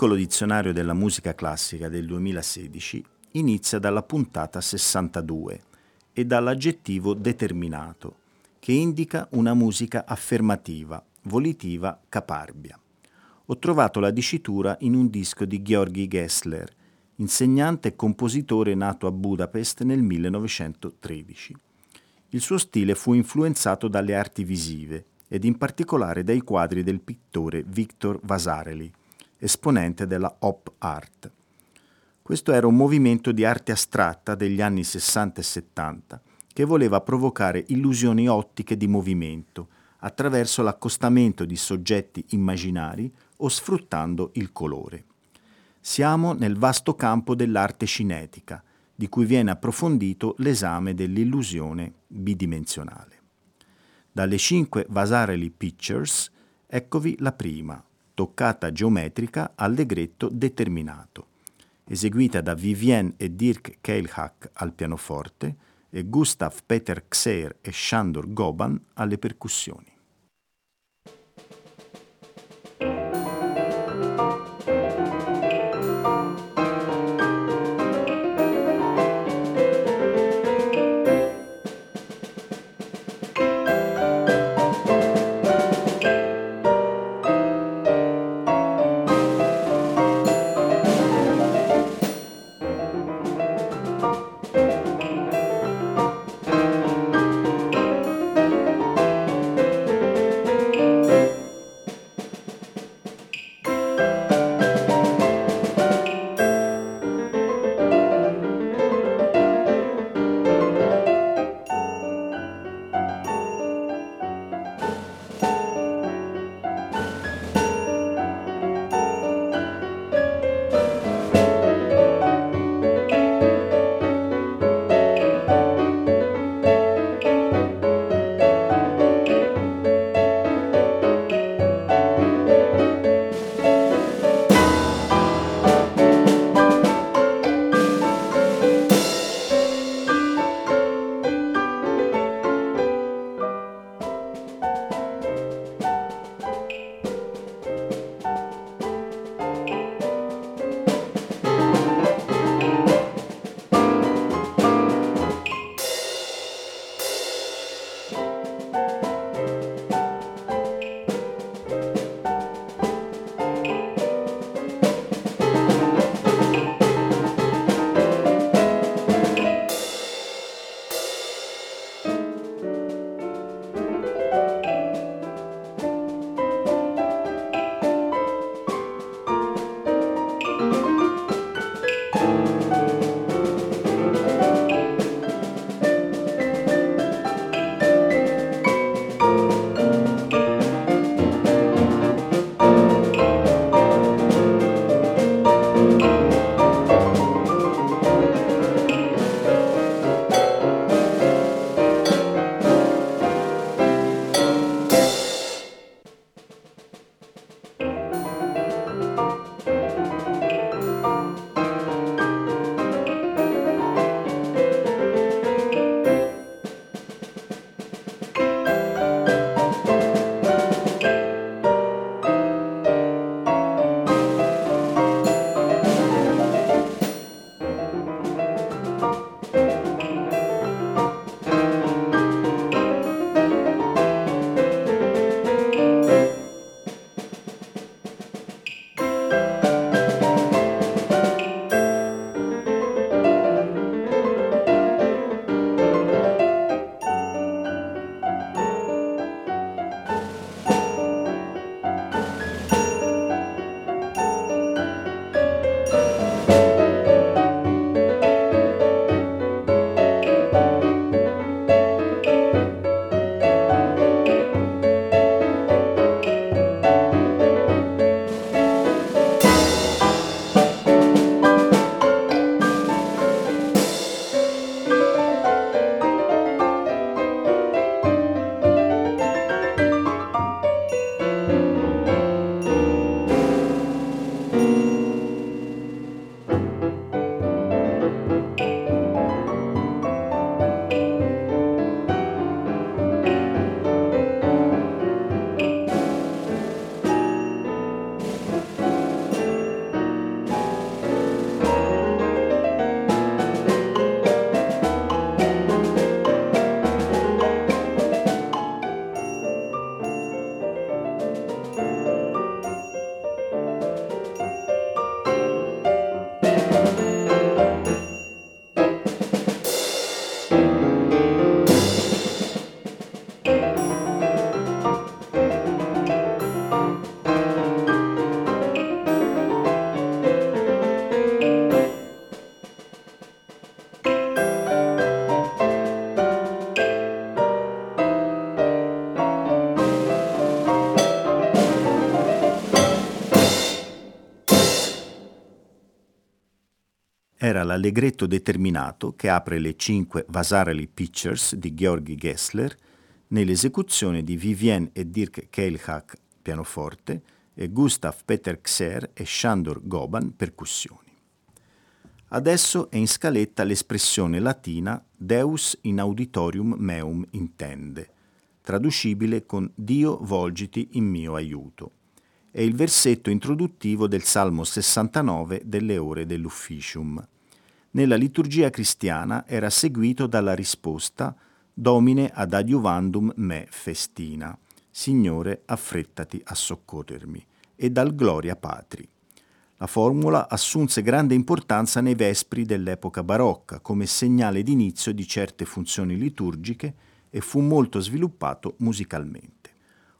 Piccolo dizionario della musica classica del 2016 inizia dalla puntata 62 e dall'aggettivo determinato, che indica una musica affermativa, volitiva, caparbia. Ho trovato la dicitura in un disco di Georgi Gessler, insegnante e compositore nato a Budapest nel 1913. Il suo stile fu influenzato dalle arti visive ed in particolare dai quadri del pittore Victor Vasarely, esponente della Op Art. Questo era un movimento di arte astratta degli anni 60 e 70 che voleva provocare illusioni ottiche di movimento attraverso l'accostamento di soggetti immaginari o sfruttando il colore. Siamo nel vasto campo dell'arte cinetica, di cui viene approfondito l'esame dell'illusione bidimensionale. Dalle cinque Vasarely Pictures, eccovi la prima, toccata geometrica allegretto determinato, eseguita da Vivienne e Dirk Keilhack al pianoforte e Gustav Peter Xer e Shandor Goban alle percussioni. L'allegretto determinato che apre le cinque Vasarely Pictures di Georgi Gessler nell'esecuzione di Vivienne e Dirk Keilhak pianoforte e Gustav Peter Xer e Shandor Goban percussioni. Adesso è in scaletta l'espressione latina Deus in auditorium meum intende, traducibile con Dio volgiti in mio aiuto. È il versetto introduttivo del Salmo 69 delle ore dell'Ufficium. Nella liturgia cristiana era seguito dalla risposta Domine ad adiuvandum me festina, Signore affrettati a soccorrermi, e dal Gloria Patri. La formula assunse grande importanza nei vespri dell'epoca barocca come segnale d'inizio di certe funzioni liturgiche e fu molto sviluppato musicalmente.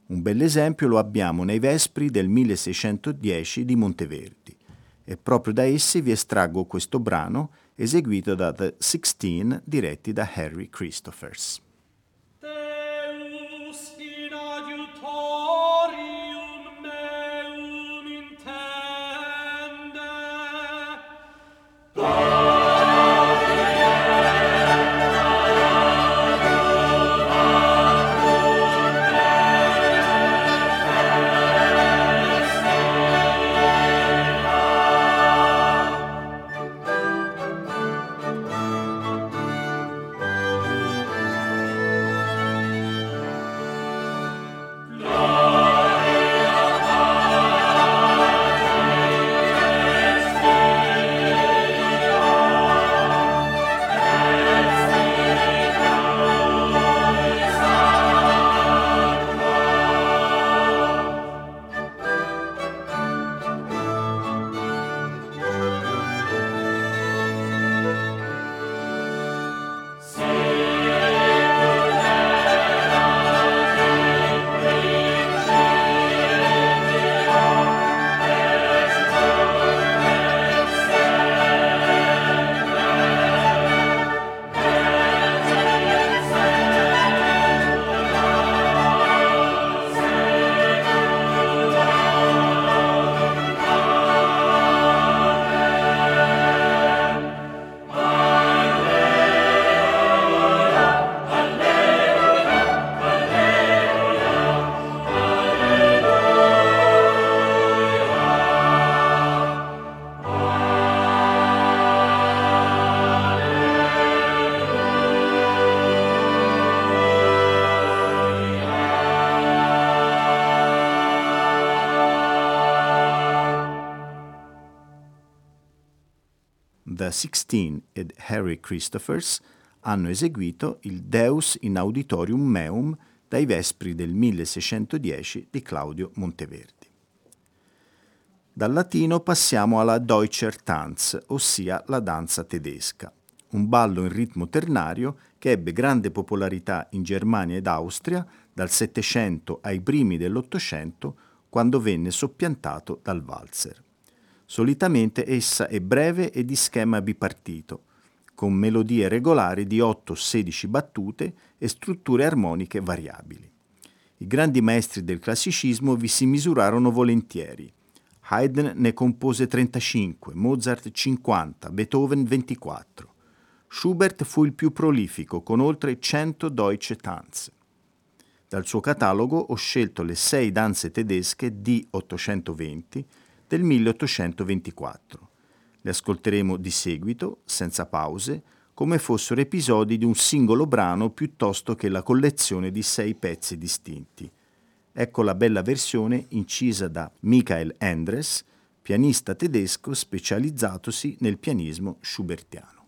Un bell'esempio lo abbiamo nei vespri del 1610 di Monteverdi e proprio da essi vi estraggo questo brano eseguito da The Sixteen diretti da Harry Christophers. The Sixteen ed Harry Christophers hanno eseguito il Deus in Auditorium Meum dai Vespri del 1610 di Claudio Monteverdi. Dal latino passiamo alla Deutscher Tanz, ossia la danza tedesca, un ballo in ritmo ternario che ebbe grande popolarità in Germania ed Austria dal Settecento ai primi dell'Ottocento, quando venne soppiantato dal valzer. Solitamente essa è breve e di schema bipartito, con melodie regolari di 8-16 battute e strutture armoniche variabili. I grandi maestri del classicismo vi si misurarono volentieri. Haydn ne compose 35, Mozart 50, Beethoven 24. Schubert fu il più prolifico, con oltre 100 Deutsche Tanz. Dal suo catalogo ho scelto le sei danze tedesche D820 del 1824. Le ascolteremo di seguito, senza pause, come fossero episodi di un singolo brano piuttosto che la collezione di sei pezzi distinti. Ecco la bella versione incisa da Michael Endres, pianista tedesco specializzatosi nel pianismo schubertiano.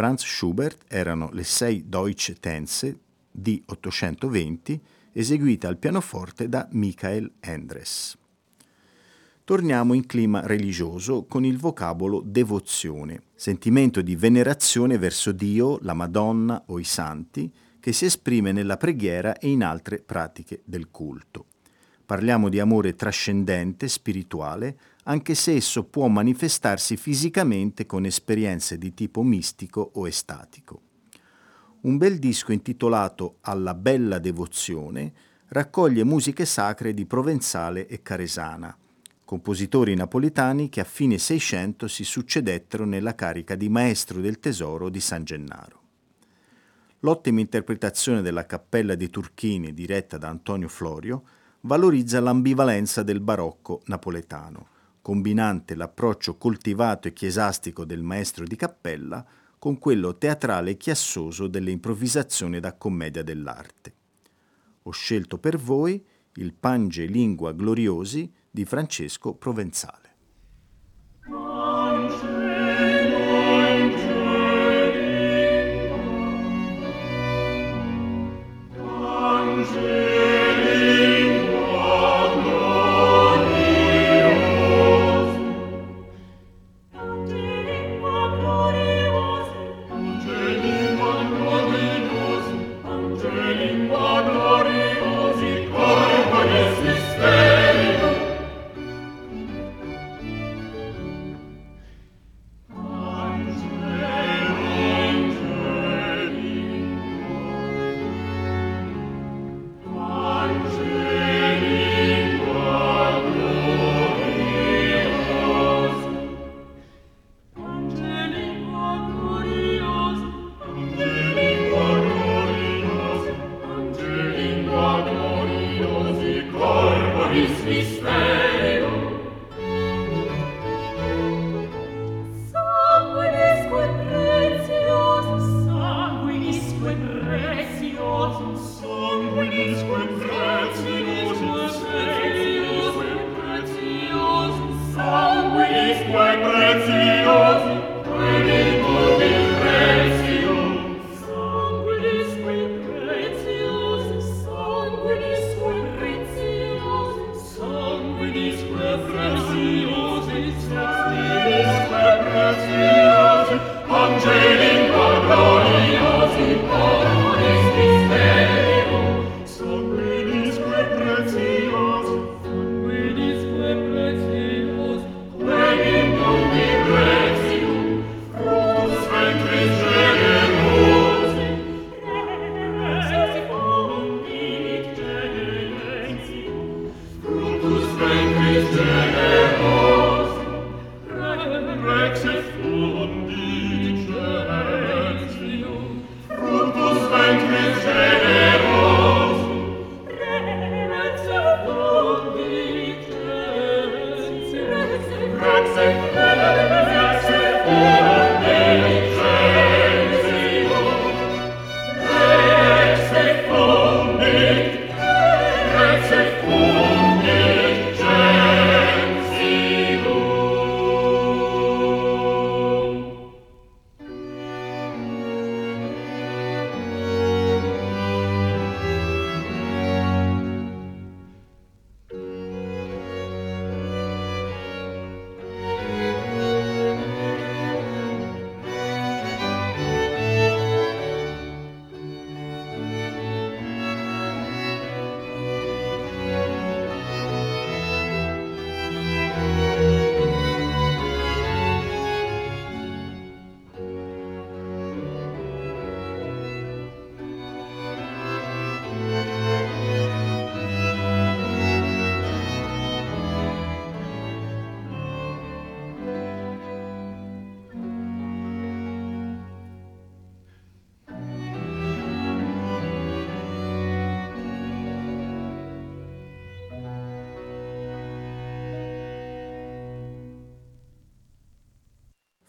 Franz Schubert erano le sei Deutsche Tänze di 820 eseguite al pianoforte da Michael Endres. Torniamo in clima religioso con il vocabolo devozione, sentimento di venerazione verso Dio, la Madonna o i santi, che si esprime nella preghiera e in altre pratiche del culto. Parliamo di amore trascendente, spirituale, anche se esso può manifestarsi fisicamente con esperienze di tipo mistico o estatico. Un bel disco intitolato Alla bella devozione raccoglie musiche sacre di Provenzale e Caresana, compositori napoletani che a fine Seicento si succedettero nella carica di maestro del tesoro di San Gennaro. L'ottima interpretazione della Cappella dei Turchini diretta da Antonio Florio valorizza l'ambivalenza del barocco napoletano, combinante l'approccio coltivato e chiesastico del maestro di cappella con quello teatrale e chiassoso delle improvvisazioni da commedia dell'arte. Ho scelto per voi il Pange Lingua Gloriosi di Francesco Provenzale.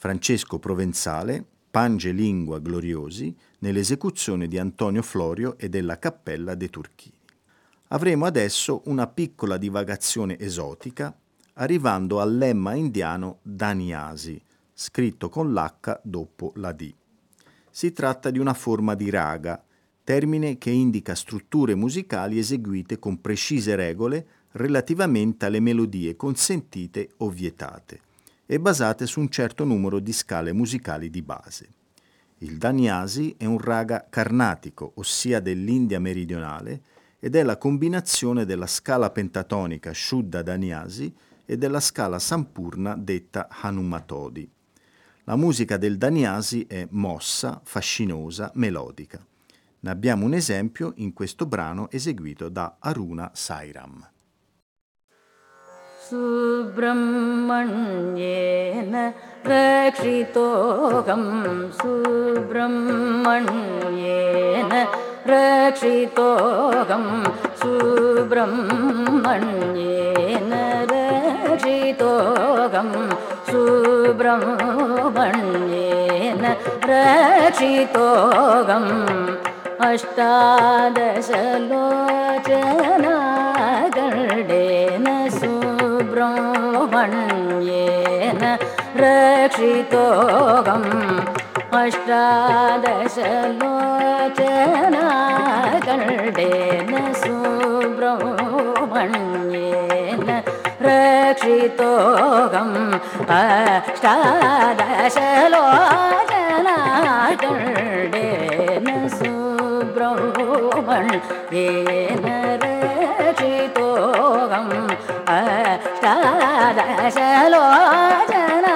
Francesco Provenzale, Pange Lingua Gloriosi, nell'esecuzione di Antonio Florio e della Cappella dei Turchini. Avremo adesso una piccola divagazione esotica, arrivando al lemma indiano Daniasi, scritto con l'H dopo la D. Si tratta di una forma di raga, termine che indica strutture musicali eseguite con precise regole relativamente alle melodie consentite o vietate e basate su un certo numero di scale musicali di base. Il Danyasi è un raga carnatico, ossia dell'India meridionale, ed è la combinazione della scala pentatonica Shuddha Danyasi e della scala Sampurna detta Hanumatodi. La musica del Danyasi è mossa, fascinosa, melodica. Ne abbiamo un esempio in questo brano eseguito da Aruna Sairam. सुब्रह्मण्येन रक्षितोऽहं सुब्रह्मण्येन रक्षितोऽहं सुब्रह्मण्येन रक्षितोऽहं सुब्रह्मण्येन रक्षितोऽहम् अष्टादशलोचनागर्डेन ब्रह्मण्येन रक्षितोऽहम् अष्टादशलोचनाकण्डेन सुब्रह्मण्येन रक्षितोऽहम् अष्टादशलोचनाकण्डेन सुब्रह्मण्येन ശലോചന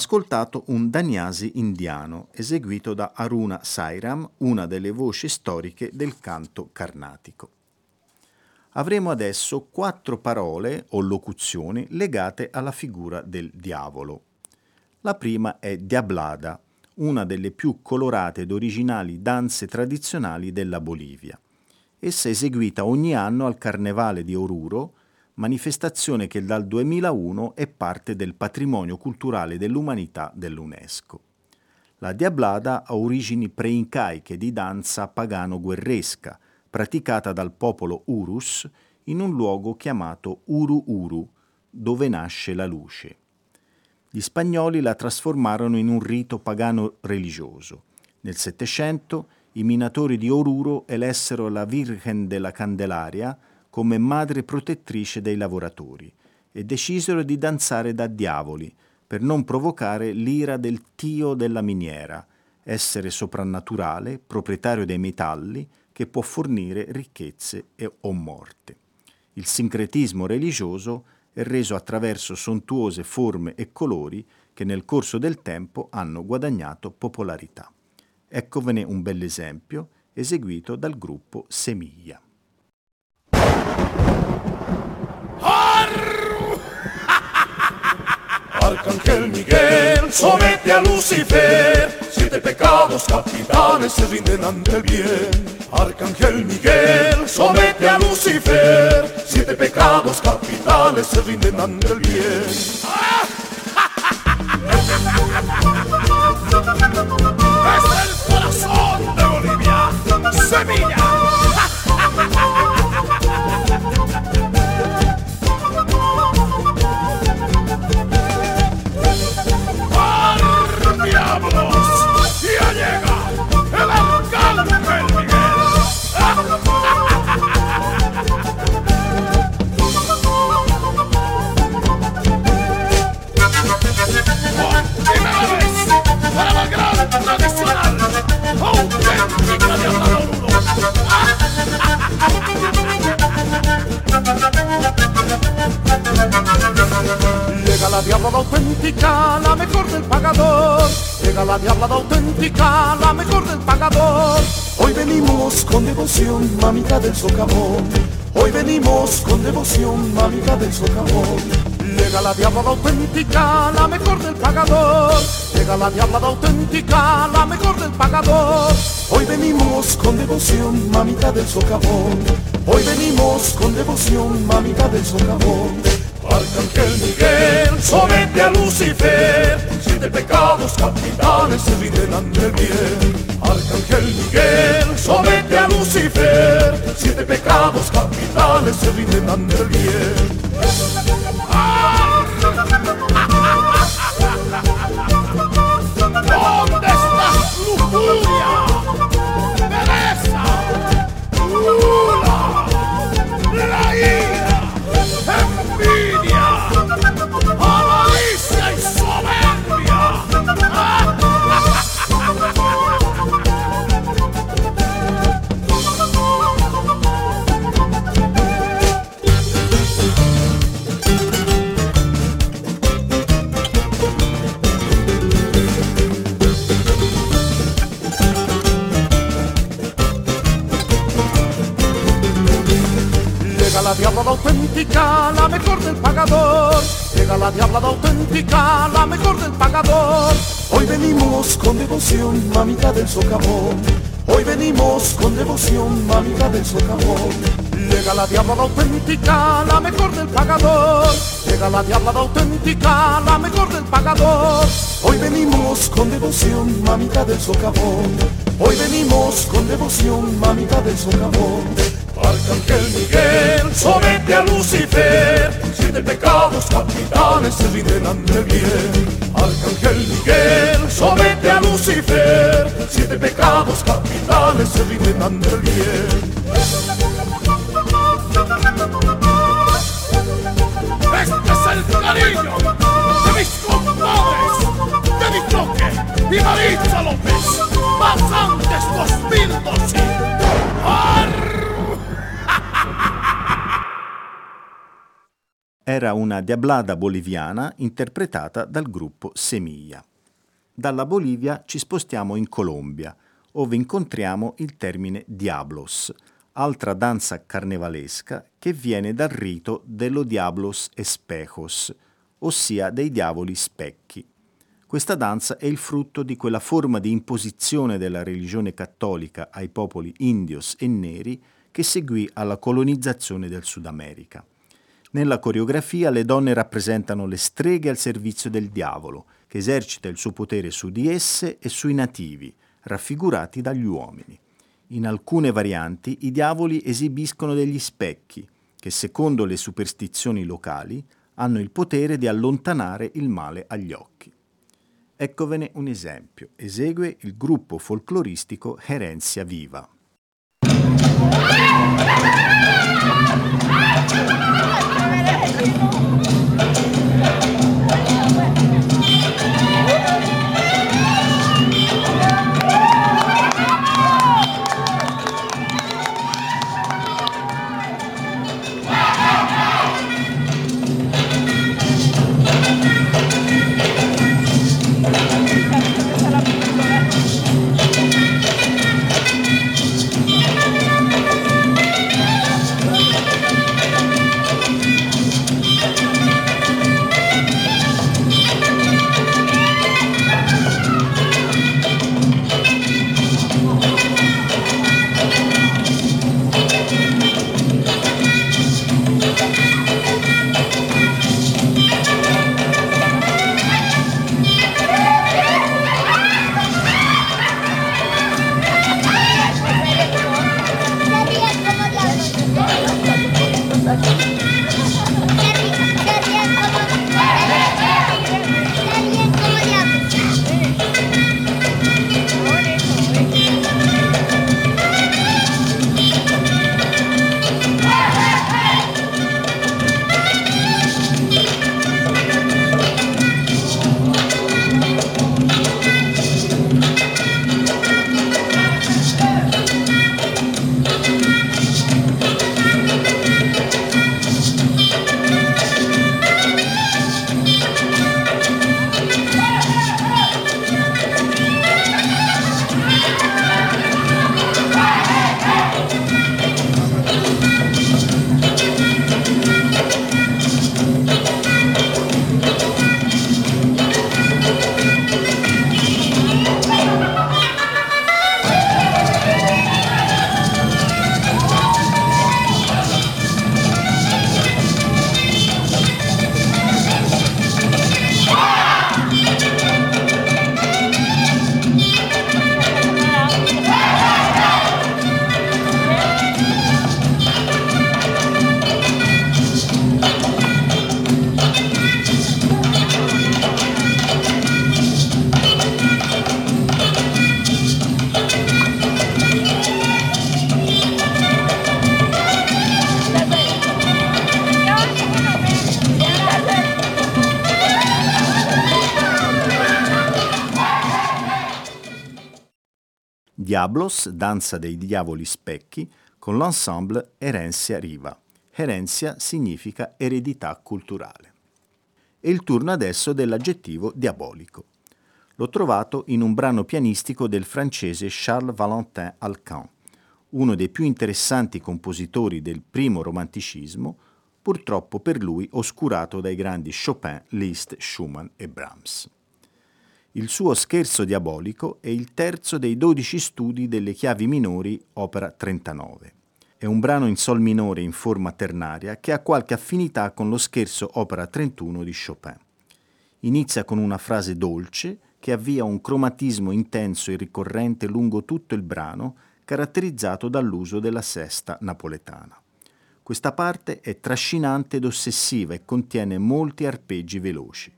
ascoltato un Danyasi indiano eseguito da Aruna Sairam, una delle voci storiche del canto carnatico. Avremo adesso quattro parole o locuzioni legate alla figura del diavolo. La prima è Diablada, una delle più colorate ed originali danze tradizionali della Bolivia. Essa è eseguita ogni anno al Carnevale di Oruro, manifestazione che dal 2001 è parte del patrimonio culturale dell'umanità dell'UNESCO. La Diablada ha origini preincaiche di danza pagano-guerresca, praticata dal popolo Urus in un luogo chiamato Uru Uru, dove nasce la luce. Gli spagnoli la trasformarono in un rito pagano religioso. Nel Settecento i minatori di Oruro elessero la Virgen della Candelaria come madre protettrice dei lavoratori e decisero di danzare da diavoli per non provocare l'ira del tio della miniera, essere soprannaturale, proprietario dei metalli, che può fornire ricchezze e o morte. Il sincretismo religioso è reso attraverso sontuose forme e colori che nel corso del tempo hanno guadagnato popolarità. Eccovene un bell'esempio eseguito dal gruppo Semiglia. Arcángel Miguel somete a Lucifer, siete pecados capitanes se rinden ante el bien. Arcángel Miguel somete a Lucifer, siete pecados capitales se rinden ante el bien. Es el corazón de Bolivia, Semilla. Con devoción, mamita del socavón. Hoy venimos con devoción, mamita del socavón. Llega la diabla auténtica, la mejor del pagador. Llega la diabla auténtica, la mejor del pagador. Hoy venimos con devoción, mamita del socavón. Hoy venimos con devoción, mamita del socavón. Arcángel Miguel somete a Lucifer, siete pecados capitales se rinden ante el bien. Arcángel Miguel somete a Lucifer, siete pecados capitales se rinden ante el bien. ¿Dónde estás, lujuria? Pereza, auténtica, la mejor del pagador. Llega la diabla auténtica, la mejor del pagador. Hoy venimos con devoción, mamita del socavón. Hoy venimos con devoción, mamita del socavón. Llega la diabla auténtica, la mejor del pagador. Llega la diabla auténtica, la mejor del pagador. Hoy venimos con devoción, mamita del socavón. Hoy venimos con devoción, mamita del socavón. Arcángel Miguel somete a Lucifer, siete pecados capitales se rinden ante el bien. Arcángel Miguel somete a Lucifer, siete pecados capitales se rinden ante el bien. Este es el cariño de mis compadres, de mi toque y Maritza López, pasantes 2012. ¡Ar! Era una diablada boliviana interpretata dal gruppo Semilla. Dalla Bolivia ci spostiamo in Colombia, dove incontriamo il termine diablos, altra danza carnevalesca che viene dal rito dello diablos espejos, ossia dei diavoli specchi. Questa danza è il frutto di quella forma di imposizione della religione cattolica ai popoli indios e neri che seguì alla colonizzazione del Sud America. Nella coreografia le donne rappresentano le streghe al servizio del diavolo, che esercita il suo potere su di esse e sui nativi, raffigurati dagli uomini. In alcune varianti i diavoli esibiscono degli specchi, che secondo le superstizioni locali hanno il potere di allontanare il male agli occhi. Eccovene un esempio. Esegue il gruppo folcloristico Herencia Viva. Diablos, danza dei diavoli specchi, con l'ensemble Herencia Riva. Herencia significa eredità culturale. E il turno adesso dell'aggettivo diabolico. L'ho trovato in un brano pianistico del francese Charles Valentin Alcan, uno dei più interessanti compositori del primo romanticismo, purtroppo per lui oscurato dai grandi Chopin, Liszt, Schumann e Brahms. Il suo scherzo diabolico è il terzo dei dodici studi delle chiavi minori, opera 39. È un brano in sol minore in forma ternaria che ha qualche affinità con lo scherzo opera 31 di Chopin. Inizia con una frase dolce che avvia un cromatismo intenso e ricorrente lungo tutto il brano, caratterizzato dall'uso della sesta napoletana. Questa parte è trascinante ed ossessiva e contiene molti arpeggi veloci.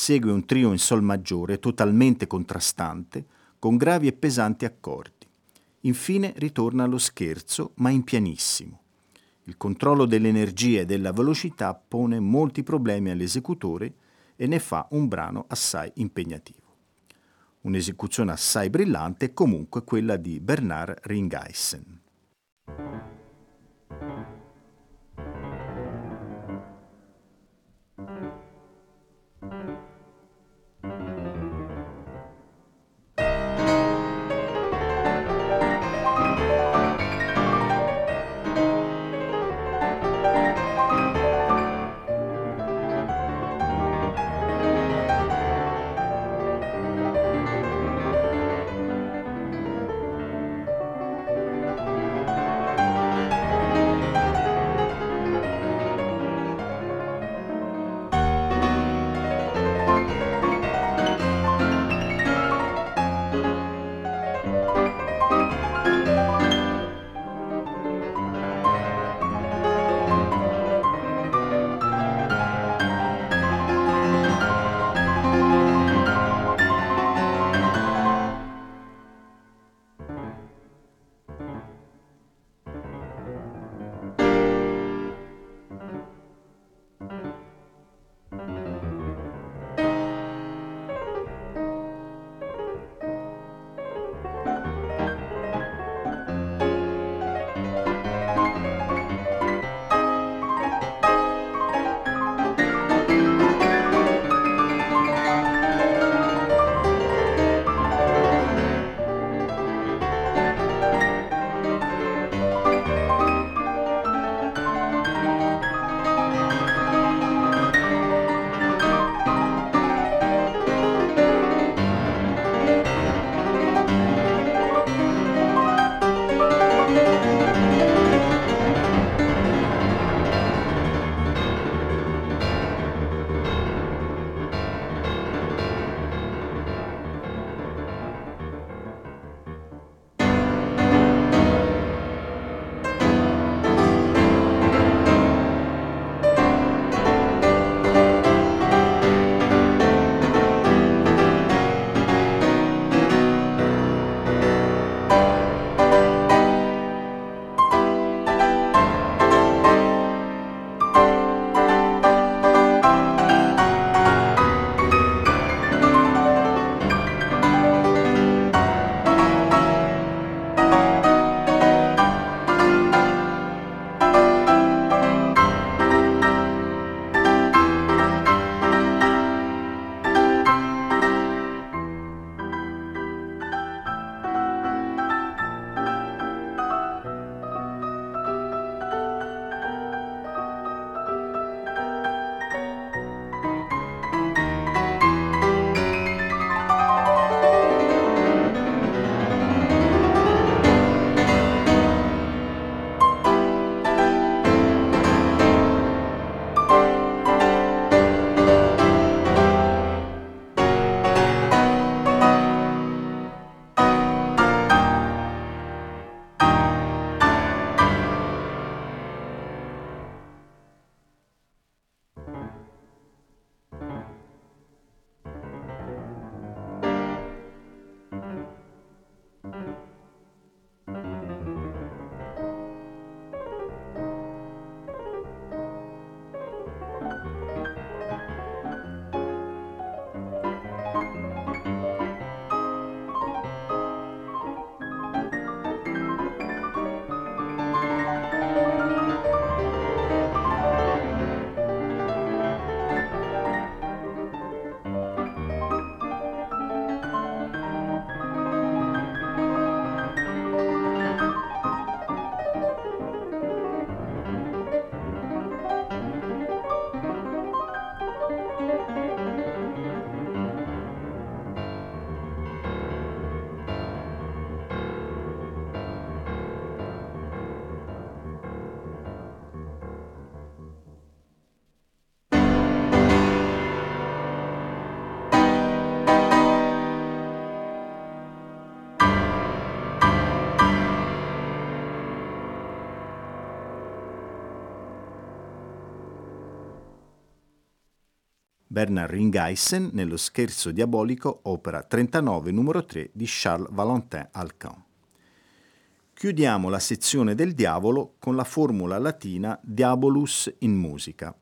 Segue un trio in sol maggiore totalmente contrastante, con gravi e pesanti accordi. Infine ritorna allo scherzo, ma in pianissimo. Il controllo dell'energia e della velocità pone molti problemi all'esecutore e ne fa un brano assai impegnativo. Un'esecuzione assai brillante è comunque quella di Bernard Ringeissen. Bernard Ringeissen nello Scherzo diabolico, opera 39 numero 3 di Charles Valentin Alcan. Chiudiamo la sezione del diavolo con la formula latina Diabolus in musica.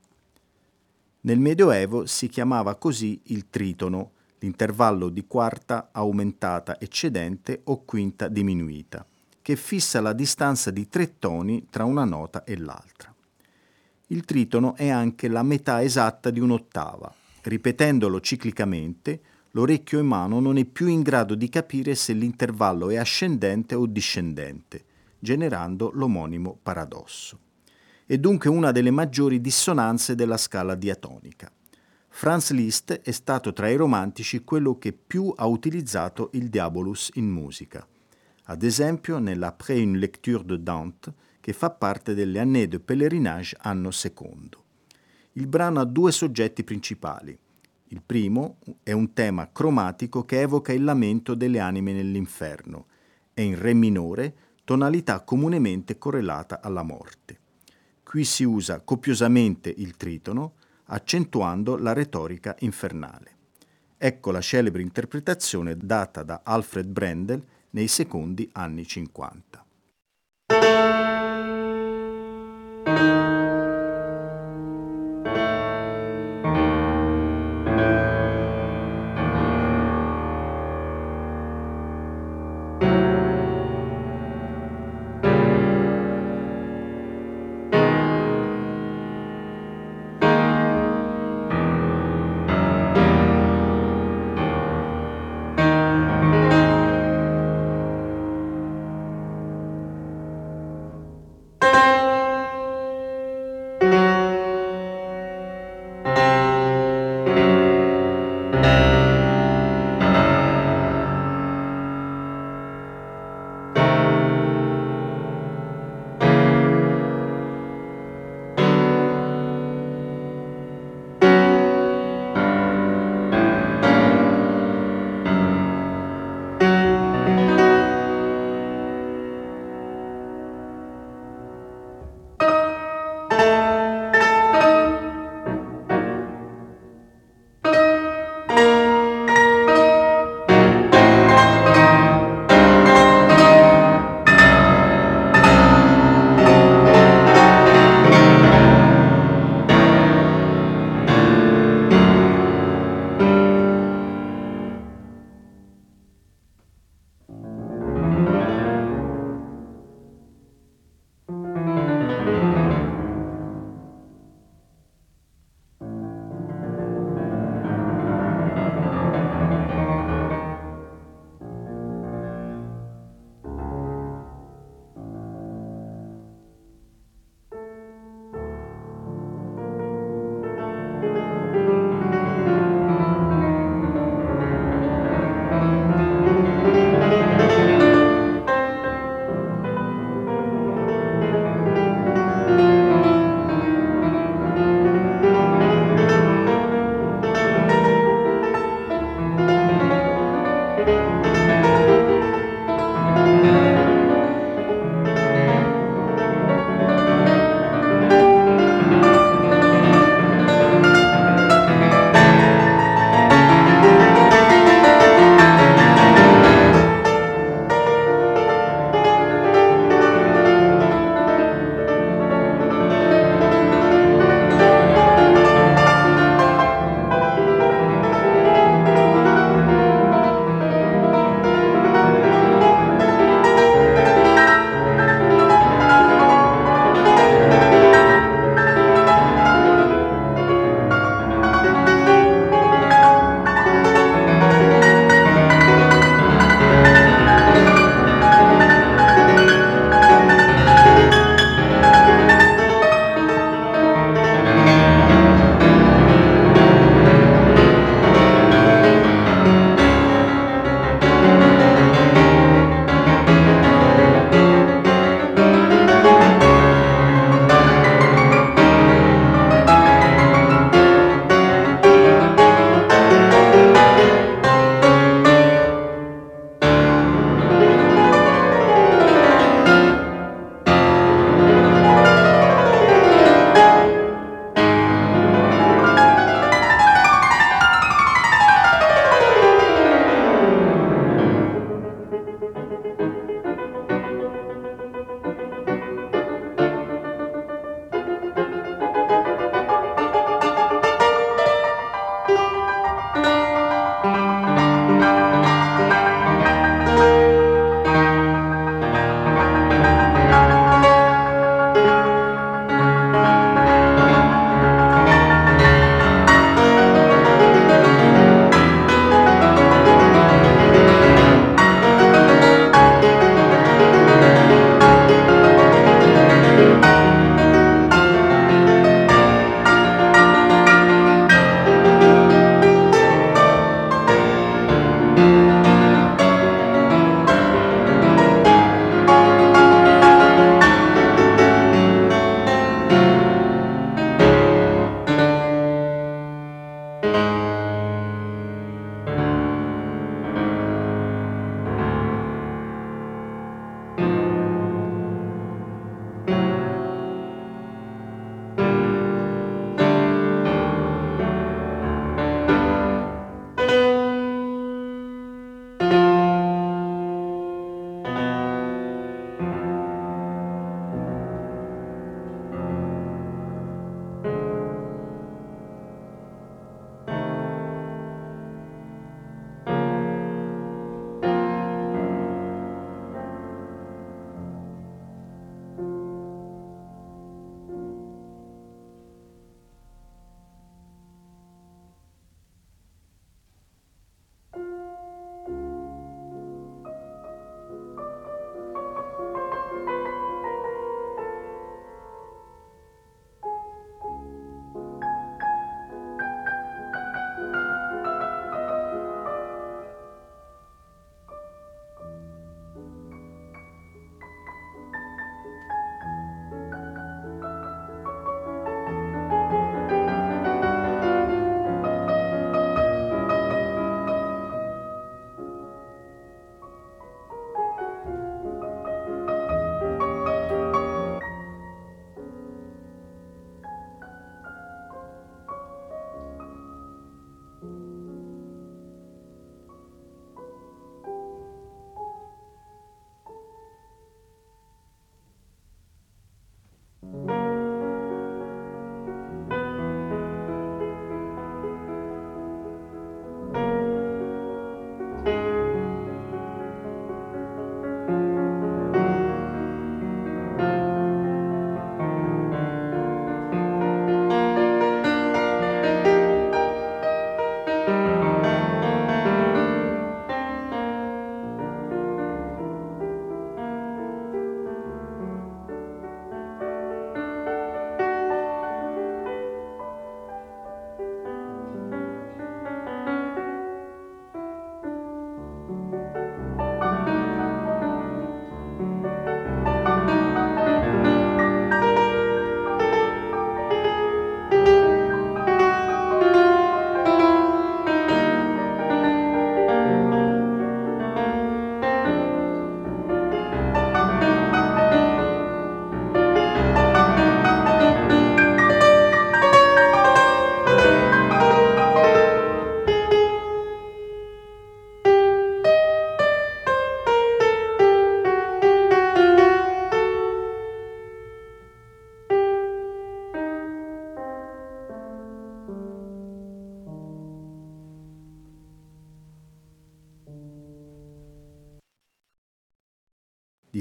Nel Medioevo si chiamava così il tritono, l'intervallo di quarta aumentata eccedente o quinta diminuita, che fissa la distanza di tre toni tra una nota e l'altra. Il tritono è anche la metà esatta di un'ottava. Ripetendolo ciclicamente, l'orecchio in mano non è più in grado di capire se l'intervallo è ascendente o discendente, generando l'omonimo paradosso. È dunque una delle maggiori dissonanze della scala diatonica. Franz Liszt è stato tra i romantici quello che più ha utilizzato il diabolus in musica. Ad esempio nell'Après une lecture de Dante, che fa parte delle Années de Pèlerinage anno secondo. Il brano ha due soggetti principali. Il primo è un tema cromatico che evoca il lamento delle anime nell'inferno. È in Re minore, tonalità comunemente correlata alla morte. Qui si usa copiosamente il tritono, accentuando la retorica infernale. Ecco la celebre interpretazione data da Alfred Brendel nei secondi anni 50.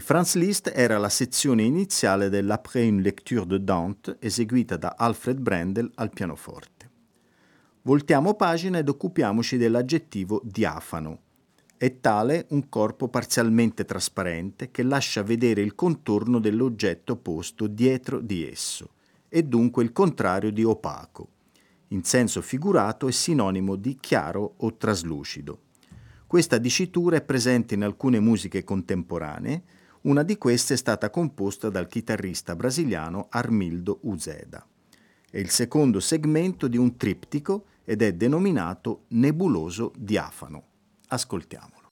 Franz Liszt era la sezione iniziale dell'Après une lecture de Dante eseguita da Alfred Brendel al pianoforte. Voltiamo pagina ed occupiamoci dell'aggettivo diafano. È tale un corpo parzialmente trasparente che lascia vedere il contorno dell'oggetto posto dietro di esso, e dunque il contrario di opaco. In senso figurato è sinonimo di chiaro o traslucido. Questa dicitura è presente in alcune musiche contemporanee, una di queste è stata composta dal chitarrista brasiliano Armildo Uzeda. È il secondo segmento di un triptico ed è denominato nebuloso diafano. Ascoltiamo.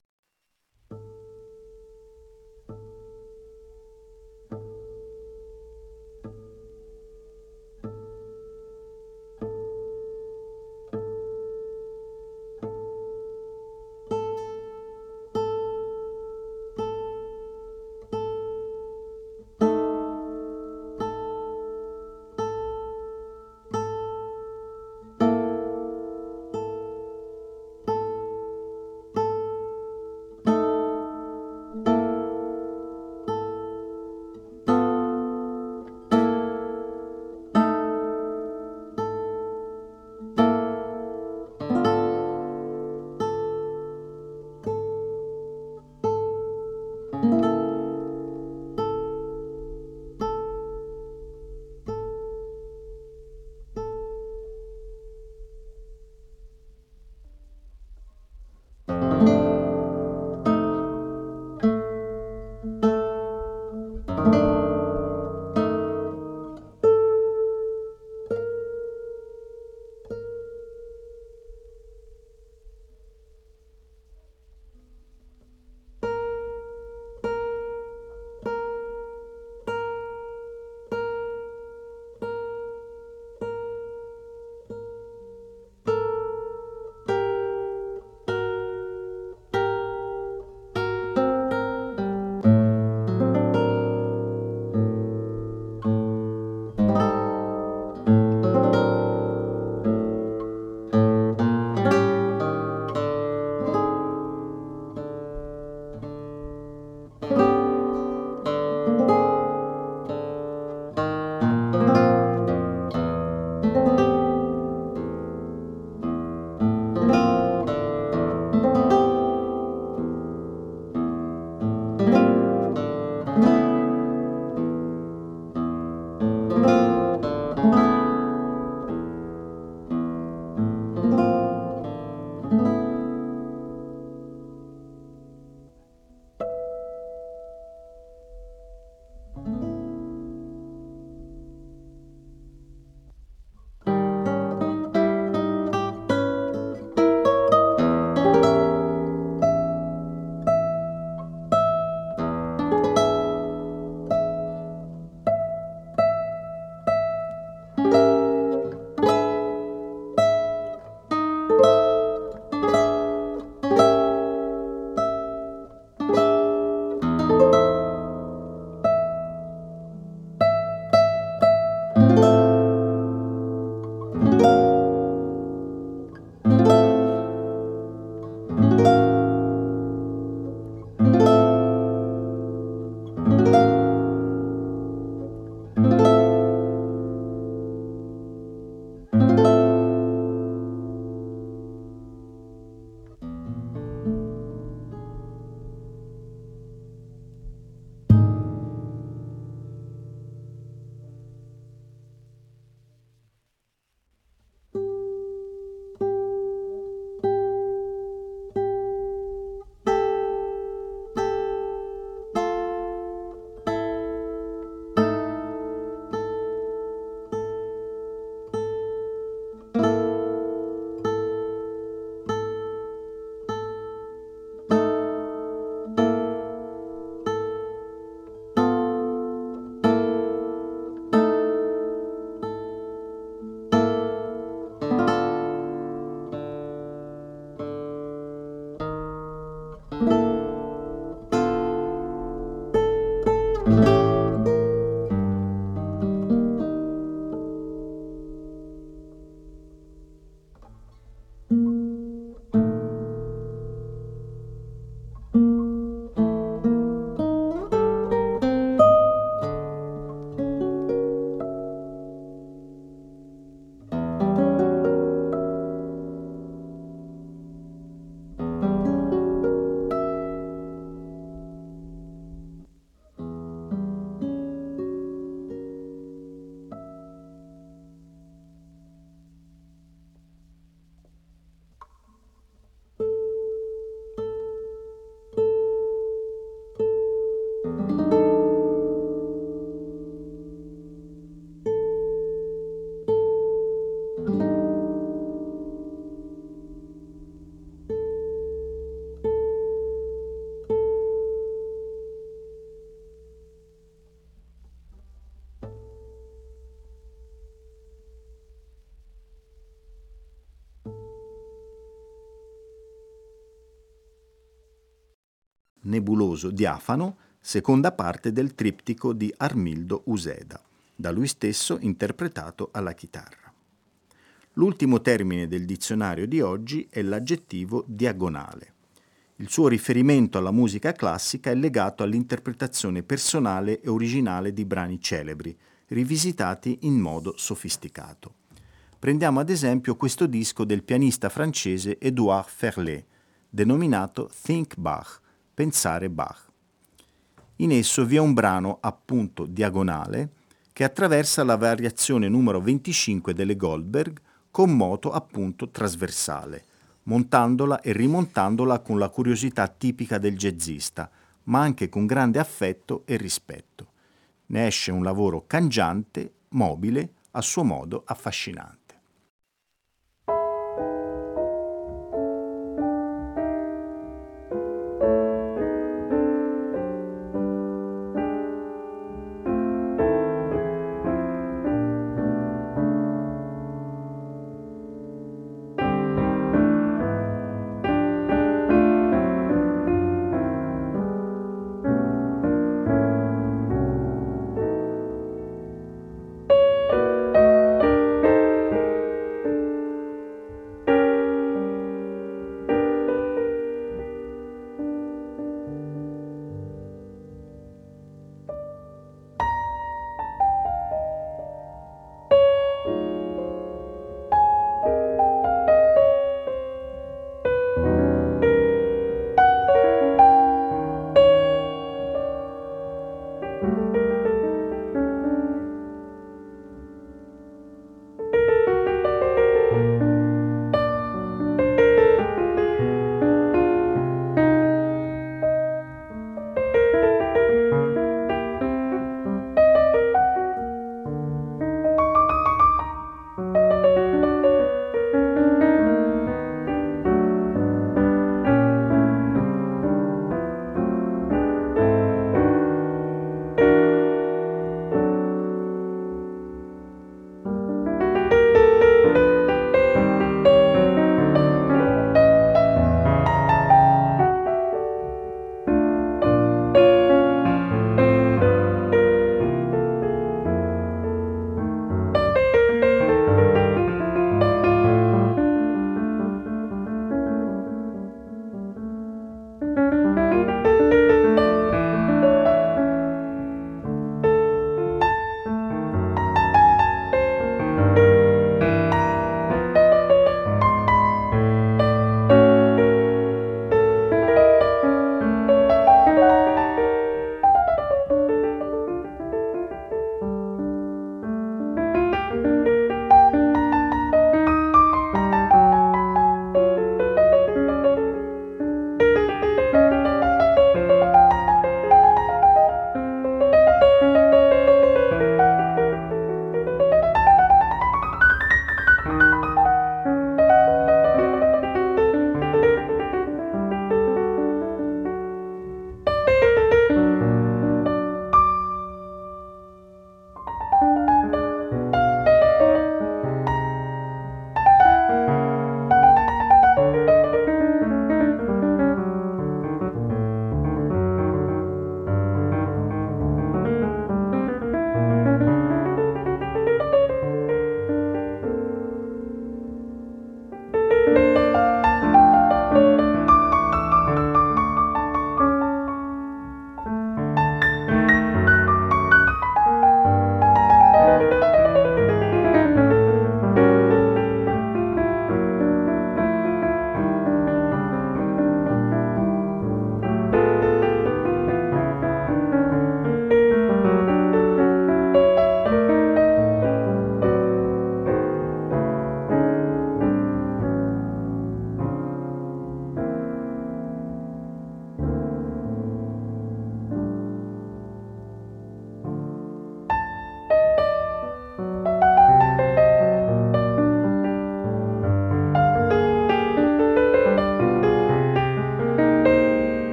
Nebuloso diafano, seconda parte del triptico di Armildo Useda, da lui stesso interpretato alla chitarra. L'ultimo termine del dizionario di oggi è l'aggettivo diagonale. Il suo riferimento alla musica classica è legato all'interpretazione personale e originale di brani celebri, rivisitati in modo sofisticato. Prendiamo ad esempio questo disco del pianista francese Édouard Ferlet, denominato Think Bach, Pensare Bach. In esso vi è un brano appunto diagonale che attraversa la variazione numero 25 delle Goldberg con moto appunto trasversale, montandola e rimontandola con la curiosità tipica del jazzista, ma anche con grande affetto e rispetto. Ne esce un lavoro cangiante, mobile, a suo modo affascinante.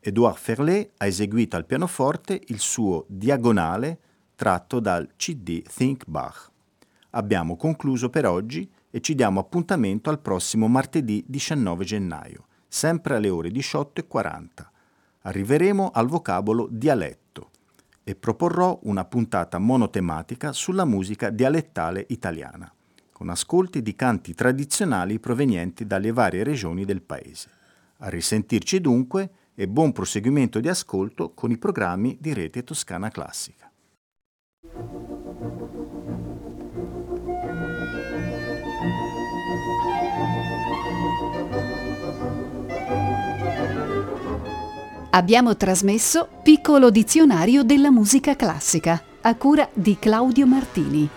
Edouard Ferlet ha eseguito al pianoforte il suo Diagonale tratto dal CD Think Bach. Abbiamo concluso per oggi e ci diamo appuntamento al prossimo martedì 19 gennaio, sempre alle ore 18.40. Arriveremo al vocabolo dialetto e proporrò una puntata monotematica sulla musica dialettale italiana, con ascolti di canti tradizionali provenienti dalle varie regioni del paese. A risentirci dunque e buon proseguimento di ascolto con i programmi di Rete Toscana Classica. Abbiamo trasmesso Piccolo dizionario della musica classica a cura di Claudio Martini.